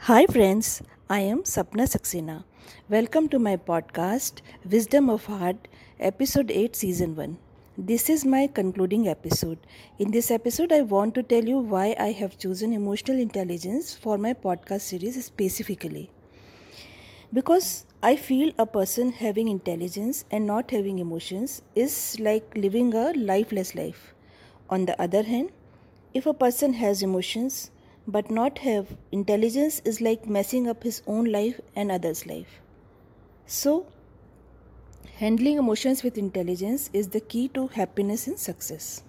Hi, friends. I am Sapna Saxena. Welcome to my podcast, Wisdom of Heart, Episode 8, Season 1. This is my concluding episode. In this episode, I want to tell you why I have chosen emotional intelligence for my podcast series specifically. Because I feel a person having intelligence and not having emotions is like living a lifeless life. On the other hand, if a person has emotions but not have intelligence is like messing up his own life and others' life. So, handling emotions with intelligence is the key to happiness and success.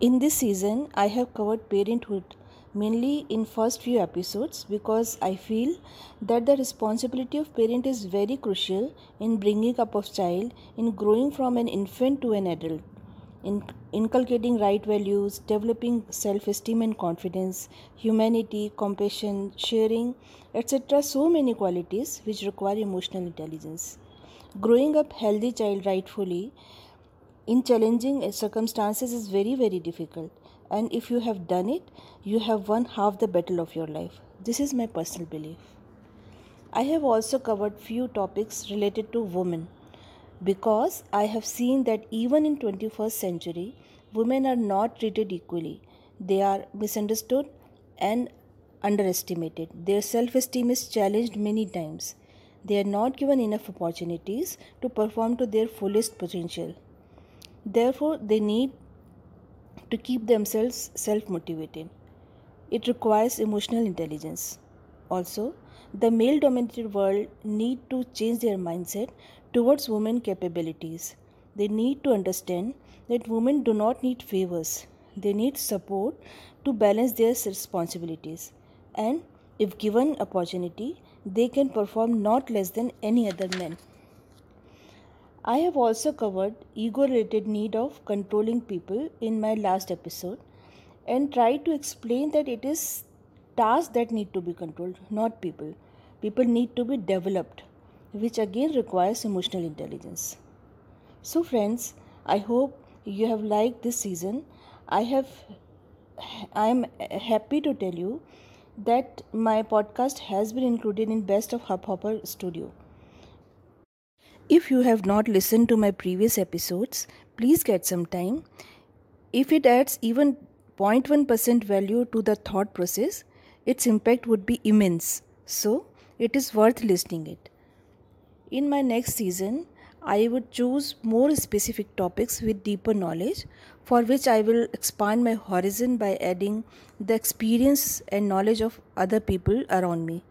In this season, I have covered parenthood mainly in first few episodes because I feel that the responsibility of parent is very crucial in bringing up of child in growing from an infant to an adult in inculcating right values, developing self esteem and confidence, humanity, compassion, sharing, etc. So many qualities which require emotional intelligence. Growing up healthy child rightfully in challenging circumstances is very very difficult and if you have done it you have won half the battle of your life this is my personal belief i have also covered few topics related to women because I have seen that even in 21st century women are not treated equally. They are misunderstood and underestimated. Their self-esteem is challenged many times. They are not given enough opportunities to perform to their fullest potential. Therefore they need to keep themselves self-motivated. It requires emotional intelligence. Also the male dominated world need to change their mindset towards women capabilities. They need to understand that women do not need favors. They need support to balance their responsibilities. And if given opportunity, they can perform not less than any other men I have also covered ego related need of controlling people in my last episode and tried to explain that it is tasks that need to be controlled, not people. People need to be developed which again requires emotional intelligence. So, friends, I hope you have liked this season. I have I am happy to tell you that my podcast has been included in Best of Hubhopper Studio. If you have not listened to my previous episodes, please get some time. If it adds even 0.1% value to the thought process, its impact would be immense. So, it is worth listening it. In my next season, I would choose more specific topics with deeper knowledge, for which I will expand my horizon by adding the experience and knowledge of other people around me.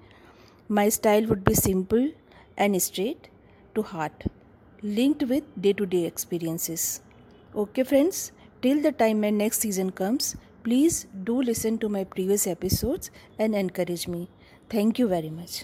My style would be simple and straight to heart, linked with day to day experiences. Okay, friends, till the time my next season comes, please do listen to my previous episodes and encourage me. Thank you very much.